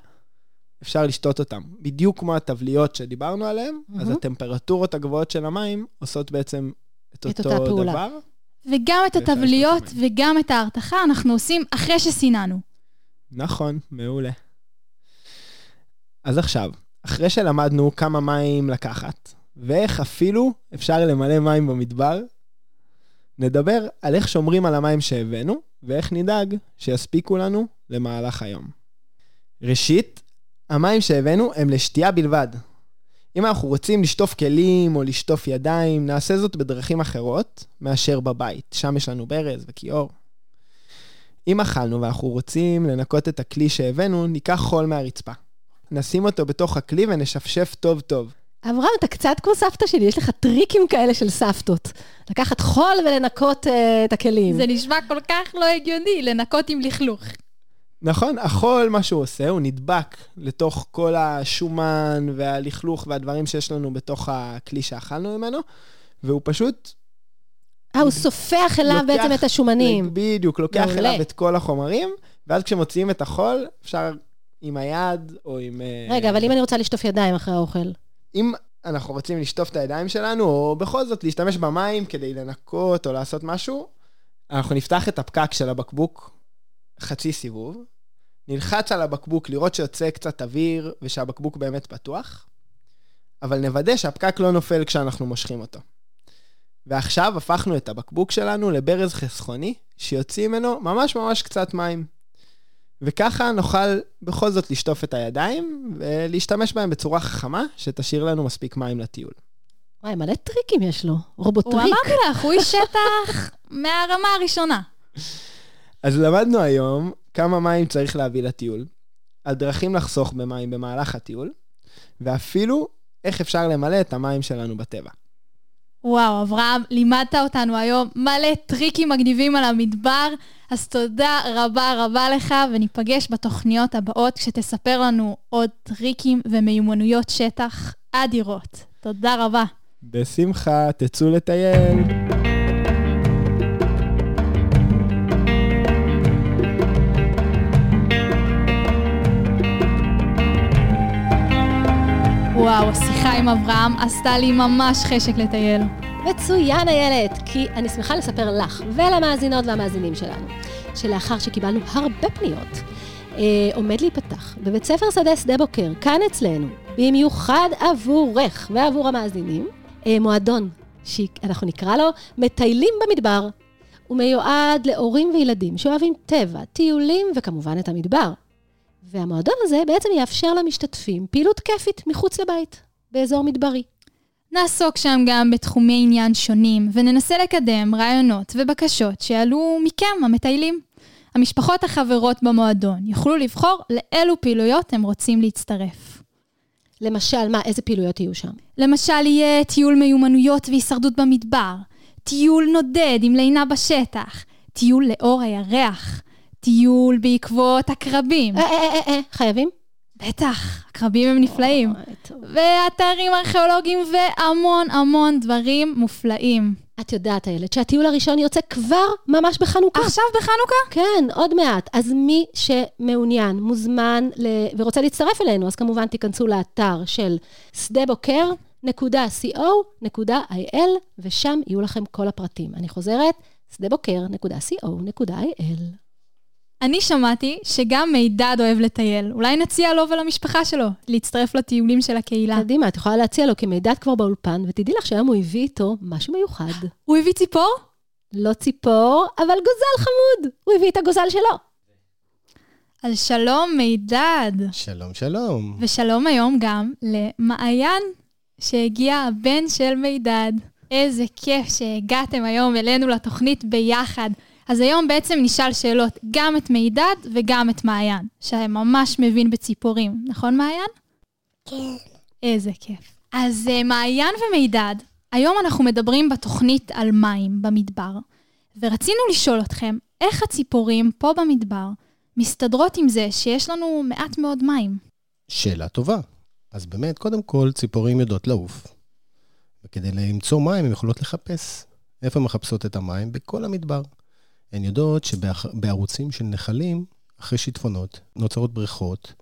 Speaker 5: אפשר לשתות אותם. בדיוק כמו התבליות שדיברנו עליהן, אז
Speaker 3: מהמם.
Speaker 5: הטמפרטורות הגבוהות של המים עושות בעצם את
Speaker 3: את
Speaker 5: אותו. דבר.
Speaker 2: וגם את
Speaker 5: מים.
Speaker 2: וגם את ההרתחה אנחנו עושים אחרי שסיננו.
Speaker 5: נכון, מעולה. אז עכשיו, אחרי שלמדנו כמה מים לקחת, ואיך אפילו אפשר למלא מים במדבר, נדבר על איך שומרים על המים שהבאנו, ואיך נדאג שיספיקו לנו למהלך היום. ראשית, המים שהבאנו הם לשתייה בלבד. אם אנחנו רוצים לשטוף כלים או לשטוף ידיים, נעשה זאת בדרכים אחרות מאשר בבית. שם יש לנו ברז וכיור. אם אכלנו ואנחנו רוצים לנקות את הכלי שהבאנו, ניקח חול מהרצפה. נשים אותו בתוך הכלי ונשפשף טוב טוב.
Speaker 3: אברהם, אתה קצת כמו סבתא שלי, יש לך טריקים כאלה של סבתות. לקחת חול ולנקות uh, את הכלים.
Speaker 2: זה נשמע כל כך לא הגיוני, לנקות עם לכלוך.
Speaker 5: נכון, החול, מה שהוא עושה, הוא נדבק לתוך כל השומן והלכלוך והדברים שיש לנו בתוך הכלי שאכלנו ממנו, והוא פשוט
Speaker 3: אה, הוא סופח אליו
Speaker 5: לוקח-
Speaker 3: בעצם את השומנים.
Speaker 5: בדיוק, לוקח
Speaker 3: מעולה.
Speaker 5: אליו את כל החומרים, ואז כשמוציאים את החול, אפשר עם היד או עם... אה,
Speaker 3: רגע, אבל אם אני רוצה לשטוף ידיים אחרי האוכל,
Speaker 5: אם אנחנו רוצים לשטוף את הידיים שלנו, או בכל זאת להשתמש במים כדי לנקות או לעשות משהו, אנחנו נפתח את הפקק של הבקבוק חצי סיבוב, נלחץ על הבקבוק לראות שיוצא קצת אוויר ושהבקבוק באמת פתוח, אבל נוודא שהפקק לא נופל כשאנחנו מושכים אותו. ועכשיו הפכנו את הבקבוק שלנו לברז חסכוני, שיוציא ממנו ממש ממש קצת מים. וככה נוכל בכל זאת לשטוף את הידיים ולהשתמש בהם בצורה חכמה, שתשאיר לנו מספיק מים לטיול.
Speaker 3: וואי, מלא טריקים יש לו.
Speaker 2: הוא
Speaker 3: רובוטריק.
Speaker 2: אמרתי לך, הוא איש שטח מהרמה הראשונה.
Speaker 5: אז למדנו היום כמה מים צריך להביא לטיול, על דרכים לחסוך במים במהלך הטיול, ואפילו איך אפשר למלא את המים שלנו בטבע.
Speaker 2: וואו, אברהם, לימדת אותנו היום מלא טריקים מגניבים על המדבר, אז תודה רבה רבה לך, וניפגש בתוכניות הבאות כשתספר לנו עוד טריקים ומיומנויות שטח אדירות. תודה רבה.
Speaker 5: בשמחה, תצאו לטייל.
Speaker 2: וואו, השיחה עם אברהם עשתה לי ממש חשק לטייל.
Speaker 3: מצוין, איילת, כי אני שמחה לספר לך ולמאזינות והמאזינים שלנו, שלאחר שקיבלנו הרבה פניות, אה, עומד להיפתח בבית ספר שדה שדה בוקר, כאן אצלנו, במיוחד עבורך ועבור המאזינים, אה, מועדון, שאנחנו נקרא לו מטיילים במדבר. הוא מיועד להורים וילדים שאוהבים טבע, טיולים וכמובן את המדבר. והמועדון הזה בעצם יאפשר למשתתפים פעילות כיפית מחוץ לבית, באזור מדברי.
Speaker 2: נעסוק שם גם בתחומי עניין שונים, וננסה לקדם רעיונות ובקשות שיעלו מכם, המטיילים. המשפחות החברות במועדון יוכלו לבחור לאילו פעילויות הם רוצים להצטרף.
Speaker 3: למשל, מה, איזה פעילויות יהיו שם?
Speaker 2: למשל, יהיה טיול מיומנויות והישרדות במדבר, טיול נודד עם לינה בשטח, טיול לאור הירח, טיול בעקבות עקרבים.
Speaker 3: אה, אה, אה, אה, חייבים?
Speaker 2: בטח, עקרבים הם נפלאים. ואתרים ארכיאולוגיים והמון המון דברים מופלאים.
Speaker 3: את יודעת, איילת, שהטיול הראשון יוצא כבר ממש בחנוכה.
Speaker 2: עכשיו בחנוכה?
Speaker 3: כן, עוד מעט. אז מי שמעוניין, מוזמן ל... ורוצה להצטרף אלינו, אז כמובן תיכנסו לאתר של שדבוקר.co.il, ושם יהיו לכם כל הפרטים. אני חוזרת, שדבוקר.co.il.
Speaker 2: אני שמעתי שגם מידד אוהב לטייל. אולי נציע לו ולמשפחה שלו להצטרף לטיולים של הקהילה.
Speaker 3: קדימה, את יכולה להציע לו, כי מידד כבר באולפן, ותדעי לך שהיום הוא הביא איתו משהו מיוחד.
Speaker 2: הוא הביא ציפור?
Speaker 3: לא ציפור, אבל גוזל חמוד. הוא הביא את הגוזל שלו.
Speaker 2: אז שלום מידד.
Speaker 6: שלום, שלום.
Speaker 2: ושלום היום גם למעיין, שהגיע הבן של מידד. איזה כיף שהגעתם היום אלינו לתוכנית ביחד. אז היום בעצם נשאל שאלות גם את מידד וגם את מעיין, שממש מבין בציפורים, נכון מעיין?
Speaker 4: כן.
Speaker 2: איזה כיף. אז uh, מעיין ומידד, היום אנחנו מדברים בתוכנית על מים במדבר, ורצינו לשאול אתכם, איך הציפורים פה במדבר מסתדרות עם זה שיש לנו מעט מאוד מים?
Speaker 6: שאלה טובה. אז באמת, קודם כל, ציפורים יודעות לעוף. וכדי למצוא מים, הן יכולות לחפש. איפה הן מחפשות את המים? בכל המדבר. הן יודעות שבערוצים של נחלים, אחרי שיטפונות, נוצרות בריכות,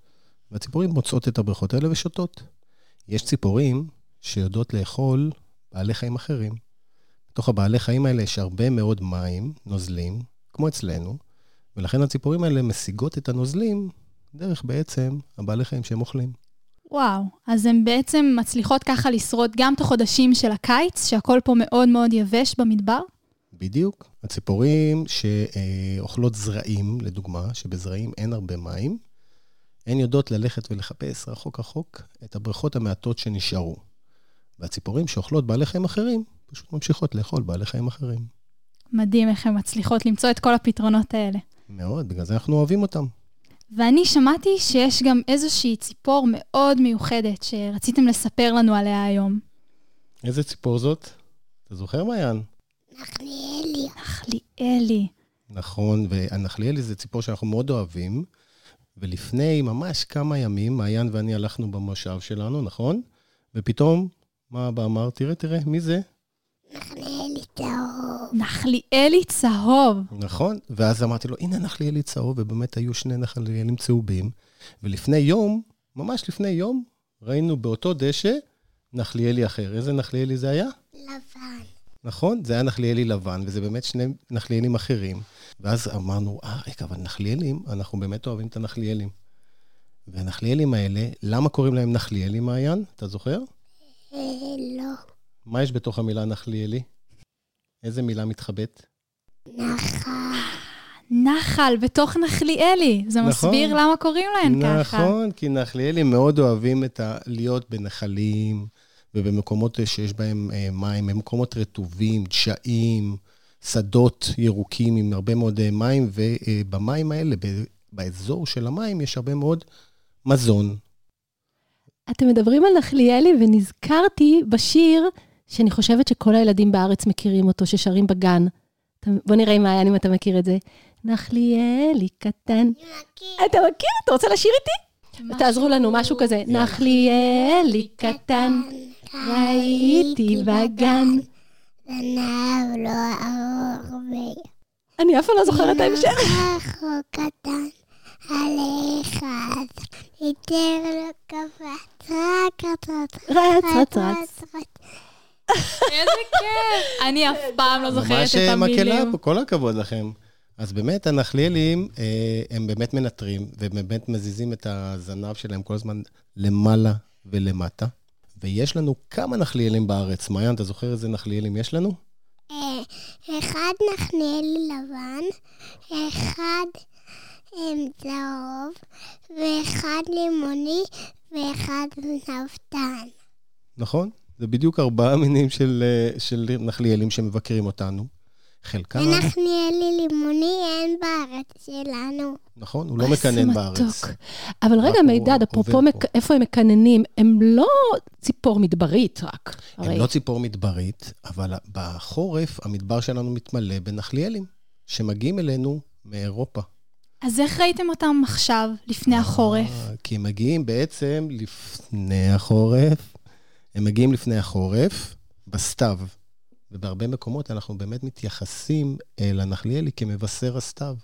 Speaker 6: והציפורים מוצאות את הבריכות האלה ושותות. יש ציפורים שיודעות לאכול בעלי חיים אחרים. בתוך הבעלי חיים האלה יש הרבה מאוד מים, נוזלים, כמו אצלנו, ולכן הציפורים האלה משיגות את הנוזלים דרך בעצם הבעלי חיים שהם אוכלים.
Speaker 2: וואו, אז הן בעצם מצליחות ככה לשרוד גם את החודשים של הקיץ, שהכל פה מאוד מאוד יבש במדבר?
Speaker 6: בדיוק. הציפורים שאוכלות זרעים, לדוגמה, שבזרעים אין הרבה מים, הן יודעות ללכת ולחפש רחוק רחוק את הבריכות המעטות שנשארו. והציפורים שאוכלות בעלי חיים אחרים, פשוט ממשיכות לאכול בעלי חיים אחרים.
Speaker 2: מדהים איך הן מצליחות למצוא את כל הפתרונות האלה.
Speaker 6: מאוד, בגלל זה אנחנו אוהבים אותם.
Speaker 2: ואני שמעתי שיש גם איזושהי ציפור מאוד מיוחדת שרציתם לספר לנו עליה היום.
Speaker 6: איזה ציפור זאת? אתה זוכר, מעיין?
Speaker 4: נחליאלי.
Speaker 2: נחליאלי.
Speaker 6: נכון, והנחליאלי זה ציפור שאנחנו מאוד אוהבים, ולפני ממש כמה ימים, מעיין ואני הלכנו במושב שלנו, נכון? ופתאום, מה אבא אמר? תראה, תראה, מי זה?
Speaker 4: נחליאלי צהוב.
Speaker 2: נחליאלי צהוב.
Speaker 6: נכון, ואז אמרתי לו, הנה נחליאלי צהוב, ובאמת היו שני נחליאלים צהובים. ולפני יום, ממש לפני יום, ראינו באותו דשא נחליאלי אחר. איזה נחליאלי זה היה?
Speaker 4: לבן.
Speaker 6: נכון? זה היה נחליאלי לבן, וזה באמת שני נחליאלים אחרים. ואז אמרנו, אה, רגע, אבל נחליאלים, אנחנו באמת אוהבים את הנחליאלים. והנחליאלים האלה, למה קוראים להם נחליאלים, מעיין? אתה זוכר?
Speaker 4: אה, לא.
Speaker 6: מה יש בתוך המילה נחליאלי? איזה מילה מתחבאת?
Speaker 4: נחל.
Speaker 2: נחל בתוך נחליאלי. זה
Speaker 6: נכון.
Speaker 2: מסביר למה קוראים להן ככה.
Speaker 6: נכון, כי נחליאלים מאוד אוהבים את ה... להיות בנחלים ובמקומות שיש בהם אה, מים, במקומות רטובים, דשאים, שדות ירוקים עם הרבה מאוד אה, מים, ובמים האלה, ב- באזור של המים, יש הרבה מאוד מזון.
Speaker 3: אתם מדברים על נחליאלי, ונזכרתי בשיר שאני חושבת שכל הילדים בארץ מכירים אותו, ששרים בגן. בוא נראה עם מעיין אם אתה מכיר את זה. נחליאלי קטן. אתה מכיר? אתה רוצה לשיר איתי? תעזרו לנו, משהו כזה. נחליאלי קטן, ראיתי בגן.
Speaker 4: זנב לא ארוך ו...
Speaker 3: אני אף פעם לא זוכרת את ההמשך.
Speaker 4: רחוק קטן עליך, אז יותר לא קפץ, רק רץ רץ
Speaker 3: רץ, רץ.
Speaker 2: איזה כיף. אני אף פעם לא זוכרת
Speaker 6: ממש
Speaker 2: את
Speaker 6: אה, מקהלה
Speaker 2: המילים.
Speaker 6: פה, כל הכבוד לכם. אז באמת, הנחליאלים, אה, הם באמת מנטרים, ובאמת מזיזים את הזנב שלהם כל הזמן למעלה ולמטה. ויש לנו כמה נחליאלים בארץ. מעיין, אתה זוכר איזה נחליאלים יש לנו?
Speaker 4: אה, אחד נחניאלי לבן, אחד צהוב, ואחד לימוני, ואחד נבטן.
Speaker 6: נכון? זה בדיוק ארבעה מינים של, אה, של נחליאלים שמבקרים אותנו. חלקם,
Speaker 4: ונחניאלי לימוני אין בארץ שלנו.
Speaker 6: נכון, הוא לא
Speaker 3: איזה
Speaker 6: מקנן
Speaker 3: מתוק.
Speaker 6: בארץ.
Speaker 3: אבל רגע, מידד, אפרופו מק- איפה הם מקננים, הם לא ציפור מדברית רק.
Speaker 6: הם
Speaker 3: הרי
Speaker 6: לא ציפור מדברית, אבל בחורף המדבר שלנו מתמלא בנחליאלים, שמגיעים אלינו מאירופה.
Speaker 2: אז איך ראיתם אותם עכשיו, לפני החורף?
Speaker 6: אה, כי הם מגיעים בעצם לפני החורף. הם מגיעים לפני החורף בסתיו. ובהרבה מקומות אנחנו באמת מתייחסים אל הנחליאלי כמבשר הסתיו.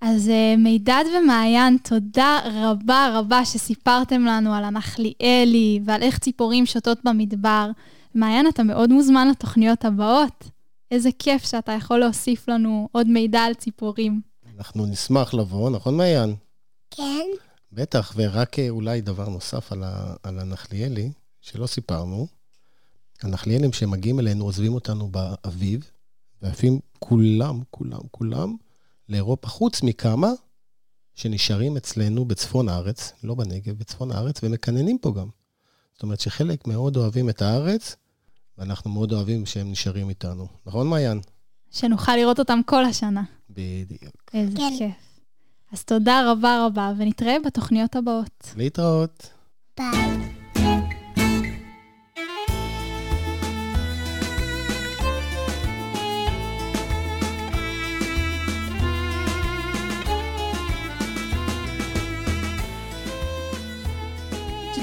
Speaker 2: אז אה, מידד ומעיין, תודה רבה רבה שסיפרתם לנו על הנחליאלי ועל איך ציפורים שותות במדבר. מעיין, אתה מאוד מוזמן לתוכניות הבאות. איזה כיף שאתה יכול להוסיף לנו עוד מידע על ציפורים.
Speaker 6: אנחנו נשמח לבוא, נכון מעיין?
Speaker 4: כן?
Speaker 6: בטח, ורק אה, אולי דבר נוסף על, ה, על הנחליאלי, שלא סיפרנו. הנחליאלים שמגיעים אלינו עוזבים אותנו באביב, ועפים כולם, כולם, כולם לאירופה, חוץ מכמה שנשארים אצלנו בצפון הארץ, לא בנגב, בצפון הארץ, ומקננים פה גם. זאת אומרת שחלק מאוד אוהבים את הארץ, ואנחנו מאוד אוהבים שהם נשארים איתנו. נכון, מעיין?
Speaker 2: שנוכל לראות אותם כל השנה.
Speaker 6: בדיוק.
Speaker 2: איזה
Speaker 4: כן.
Speaker 2: כיף. אז תודה רבה רבה, ונתראה בתוכניות הבאות.
Speaker 6: להתראות.
Speaker 4: ביי.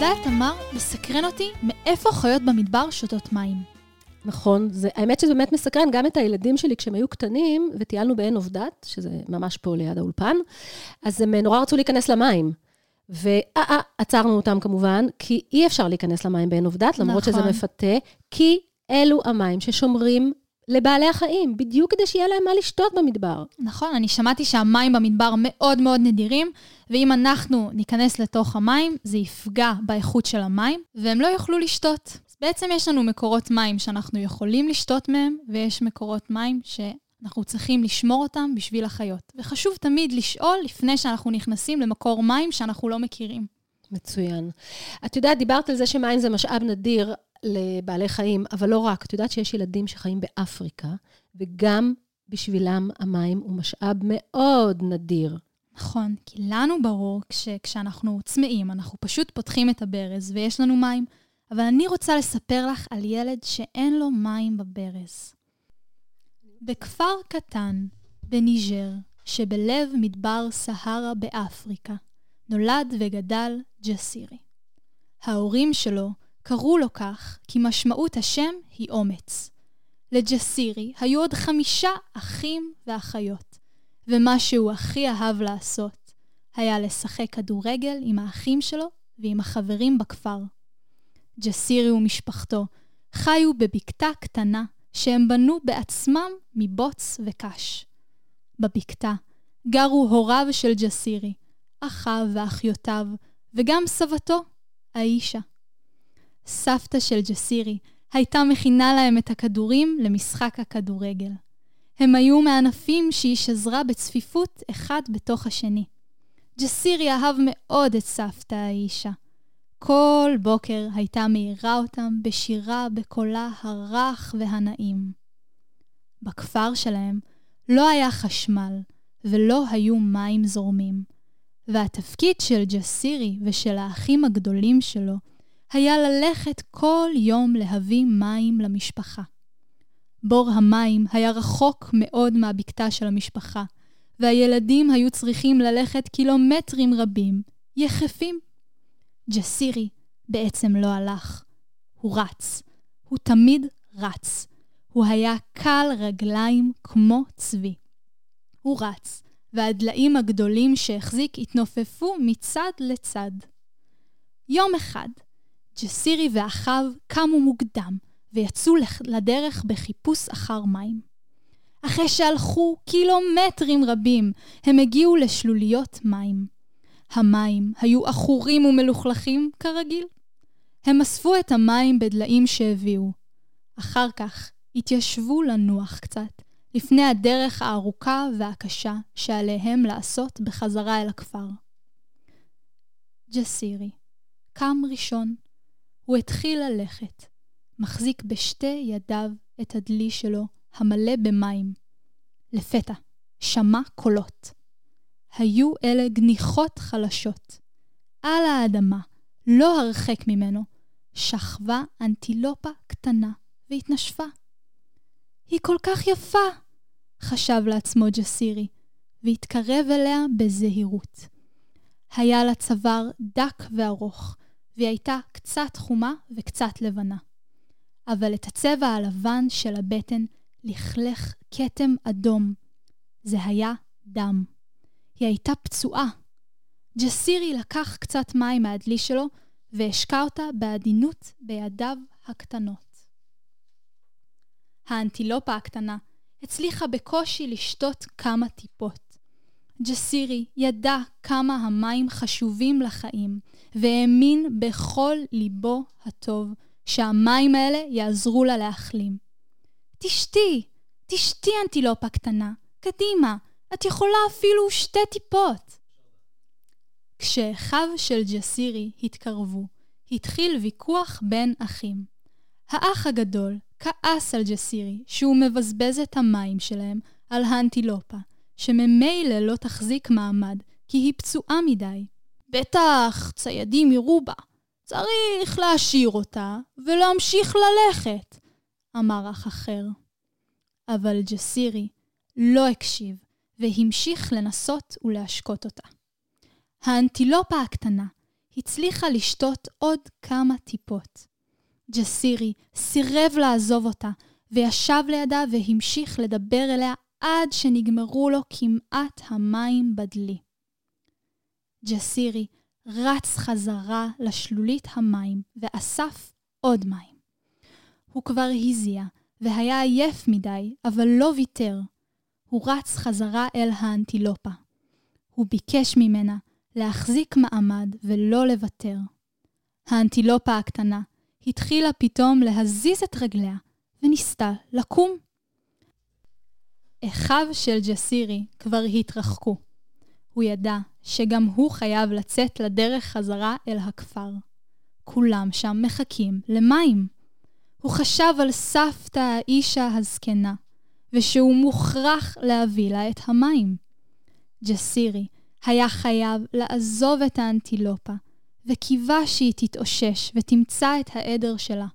Speaker 2: יודעת, תמר, מסקרן אותי מאיפה חיות במדבר שותות מים.
Speaker 3: נכון, זה, האמת שזה באמת מסקרן גם את הילדים שלי כשהם היו קטנים, וטיילנו בעין עובדת, שזה ממש פה ליד האולפן, אז הם נורא רצו להיכנס למים. ועצרנו אותם כמובן, כי אי אפשר להיכנס למים בעין עובדת, למרות
Speaker 2: נכון.
Speaker 3: שזה מפתה, כי אלו המים ששומרים לבעלי החיים, בדיוק כדי שיהיה להם מה לשתות במדבר.
Speaker 2: נכון, אני שמעתי שהמים במדבר מאוד מאוד נדירים, ואם אנחנו ניכנס לתוך המים, זה יפגע באיכות של המים, והם לא יוכלו לשתות. אז בעצם יש לנו מקורות מים שאנחנו יכולים לשתות מהם, ויש מקורות מים שאנחנו צריכים לשמור אותם בשביל החיות. וחשוב תמיד לשאול לפני שאנחנו נכנסים למקור מים שאנחנו לא מכירים.
Speaker 3: מצוין. את יודעת, דיברת על זה שמים זה משאב נדיר לבעלי חיים, אבל לא רק. את יודעת שיש ילדים שחיים באפריקה, וגם בשבילם המים הוא משאב מאוד נדיר.
Speaker 2: נכון, כי לנו ברור שכשאנחנו צמאים, אנחנו פשוט פותחים את הברז ויש לנו מים, אבל אני רוצה לספר לך על ילד שאין לו מים בברז. בכפר קטן, בניג'ר, שבלב מדבר סהרה באפריקה, נולד וגדל ג'סירי. ההורים שלו קראו לו כך כי משמעות השם היא אומץ. לג'סירי היו עוד חמישה אחים ואחיות, ומה שהוא הכי אהב לעשות היה לשחק כדורגל עם האחים שלו ועם החברים בכפר. ג'סירי ומשפחתו חיו בבקתה קטנה שהם בנו בעצמם מבוץ וקש. בבקתה גרו הוריו של ג'סירי, אחיו ואחיותיו, וגם סבתו, האישה. סבתא של ג'סירי הייתה מכינה להם את הכדורים למשחק הכדורגל. הם היו מענפים שהיא שזרה בצפיפות אחד בתוך השני. ג'סירי אהב מאוד את סבתא האישה. כל בוקר הייתה מאירה אותם בשירה בקולה הרך והנעים. בכפר שלהם לא היה חשמל ולא היו מים זורמים, והתפקיד של ג'סירי ושל האחים הגדולים שלו היה ללכת כל יום להביא מים למשפחה. בור המים היה רחוק מאוד מהבקתה של המשפחה, והילדים היו צריכים ללכת קילומטרים רבים, יחפים. ג'סירי בעצם לא הלך, הוא רץ. הוא תמיד רץ. הוא היה קל רגליים כמו צבי. הוא רץ, והדליים הגדולים שהחזיק התנופפו מצד לצד. יום אחד, ג'סירי ואחיו קמו מוקדם ויצאו לדרך בחיפוש אחר מים. אחרי שהלכו קילומטרים רבים, הם הגיעו לשלוליות מים. המים היו עכורים ומלוכלכים כרגיל. הם אספו את המים בדליים שהביאו. אחר כך התיישבו לנוח קצת, לפני הדרך הארוכה והקשה שעליהם לעשות בחזרה אל הכפר. ג'סירי קם ראשון. הוא התחיל ללכת, מחזיק בשתי ידיו את הדלי שלו, המלא במים. לפתע, שמע קולות. היו אלה גניחות חלשות. על האדמה, לא הרחק ממנו, שכבה אנטילופה קטנה והתנשפה. היא כל כך יפה, חשב לעצמו ג'סירי, והתקרב אליה בזהירות. היה לה צוואר דק וארוך, והיא הייתה קצת חומה וקצת לבנה. אבל את הצבע הלבן של הבטן לכלך כתם אדום. זה היה דם. היא הייתה פצועה. ג'סירי לקח קצת מים מהדלי שלו והשקע אותה בעדינות בידיו הקטנות. האנטילופה הקטנה הצליחה בקושי לשתות כמה טיפות. ג'סירי ידע כמה המים חשובים לחיים, והאמין בכל ליבו הטוב שהמים האלה יעזרו לה להחלים. תשתי, תשתי אנטילופה קטנה, קדימה, את יכולה אפילו שתי טיפות. כשאחיו של ג'סירי התקרבו, התחיל ויכוח בין אחים. האח הגדול כעס על ג'סירי שהוא מבזבז את המים שלהם על האנטילופה, שממילא לא תחזיק מעמד כי היא פצועה מדי. בטח ציידים יראו בה. צריך להשאיר אותה ולהמשיך ללכת, אמר אח אחר. אבל ג'סירי לא הקשיב והמשיך לנסות ולהשקות אותה. האנטילופה הקטנה הצליחה לשתות עוד כמה טיפות. ג'סירי סירב לעזוב אותה, וישב לידה והמשיך לדבר אליה עד שנגמרו לו כמעט המים בדלי. ג'סירי רץ חזרה לשלולית המים ואסף עוד מים. הוא כבר הזיע והיה עייף מדי, אבל לא ויתר. הוא רץ חזרה אל האנטילופה. הוא ביקש ממנה להחזיק מעמד ולא לוותר. האנטילופה הקטנה התחילה פתאום להזיז את רגליה וניסתה לקום. אחיו של ג'סירי כבר התרחקו. הוא ידע שגם הוא חייב לצאת לדרך חזרה אל הכפר. כולם שם מחכים למים. הוא חשב על סבתא האישה הזקנה, ושהוא מוכרח להביא לה את המים. ג'סירי היה חייב לעזוב את האנטילופה, וקיווה שהיא תתאושש ותמצא את העדר שלה,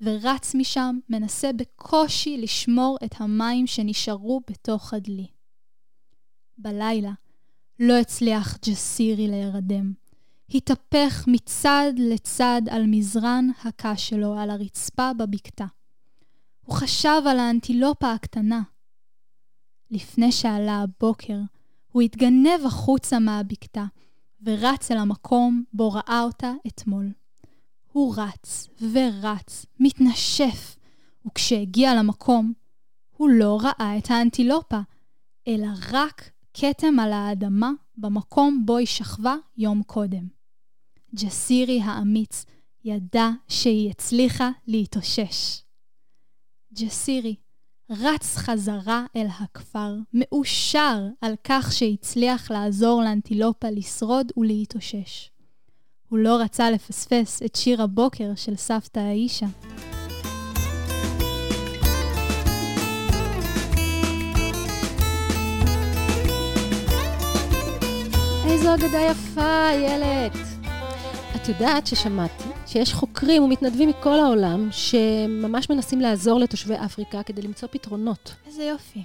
Speaker 2: ורץ משם, מנסה בקושי לשמור את המים שנשארו בתוך הדלי. בלילה לא הצליח ג'סירי להירדם. התהפך מצד לצד על מזרן הקש שלו על הרצפה בבקתה. הוא חשב על האנטילופה הקטנה. לפני שעלה הבוקר, הוא התגנב החוצה מהבקתה, ורץ אל המקום בו ראה אותה אתמול. הוא רץ ורץ, מתנשף, וכשהגיע למקום, הוא לא ראה את האנטילופה, אלא רק כתם על האדמה במקום בו היא שכבה יום קודם. ג'סירי האמיץ ידע שהיא הצליחה להתאושש. ג'סירי רץ חזרה אל הכפר, מאושר על כך שהצליח לעזור לאנטילופה לשרוד ולהתאושש. הוא לא רצה לפספס את שיר הבוקר של סבתא האישה.
Speaker 3: איזו אגדה יפה, איילת. את יודעת ששמעתי שיש חוקרים ומתנדבים מכל העולם שממש מנסים לעזור לתושבי אפריקה כדי למצוא פתרונות.
Speaker 2: איזה יופי.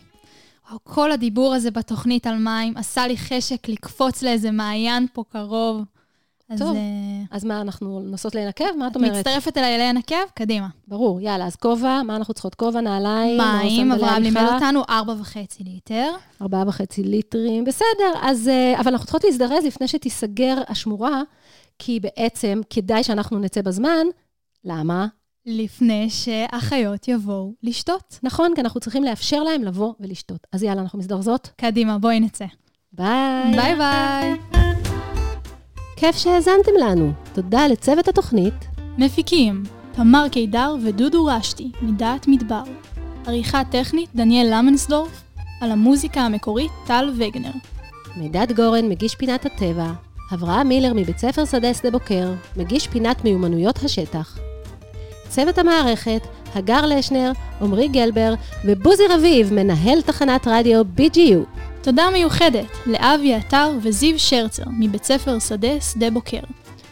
Speaker 2: וואו, כל הדיבור הזה בתוכנית על מים עשה לי חשק לקפוץ לאיזה מעיין פה קרוב. אז
Speaker 3: טוב.
Speaker 2: אה,
Speaker 3: אז מה, אנחנו נוסעות עקב? מה את אומרת?
Speaker 2: מצטרפת אליי עקב? קדימה.
Speaker 3: ברור, יאללה, אז כובע, מה אנחנו צריכות? כובע, נעליים,
Speaker 2: מים, אברהם לימד אותנו, ארבע וחצי ליטר.
Speaker 3: ארבעה וחצי ליטרים, בסדר, אז... אה, אבל אנחנו צריכות להזדרז לפני שתיסגר השמורה, כי בעצם כדאי שאנחנו נצא בזמן. למה?
Speaker 2: לפני שהחיות יבואו לשתות.
Speaker 3: נכון, כי אנחנו צריכים לאפשר להם לבוא ולשתות. אז יאללה, אנחנו מזדרזות.
Speaker 2: קדימה, בואי נצא.
Speaker 3: ביי.
Speaker 2: ביי ביי.
Speaker 3: כיף שהאזנתם לנו. תודה לצוות התוכנית.
Speaker 2: מפיקים, תמר קידר ודודו רשתי, מדעת מדבר. עריכה טכנית, דניאל למנסדורף. על המוזיקה המקורית, טל וגנר.
Speaker 3: מידד גורן, מגיש פינת הטבע. אברהם מילר מבית ספר שדה שדה בוקר, מגיש פינת מיומנויות השטח. צוות המערכת, הגר לשנר, עמרי גלבר ובוזי רביב, מנהל תחנת רדיו BGU.
Speaker 2: תודה מיוחדת לאבי עטר וזיו שרצר מבית ספר שדה שדה בוקר.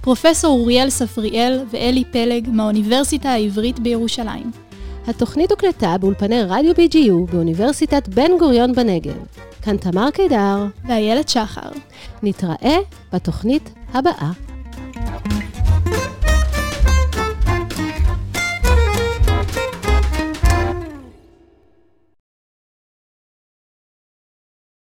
Speaker 2: פרופסור אוריאל ספריאל ואלי פלג מהאוניברסיטה העברית בירושלים.
Speaker 3: התוכנית הוקלטה באולפני רדיו BGU באוניברסיטת בן גוריון בנגב. כאן תמר קידר,
Speaker 2: ואיילת שחר.
Speaker 3: נתראה בתוכנית הבאה.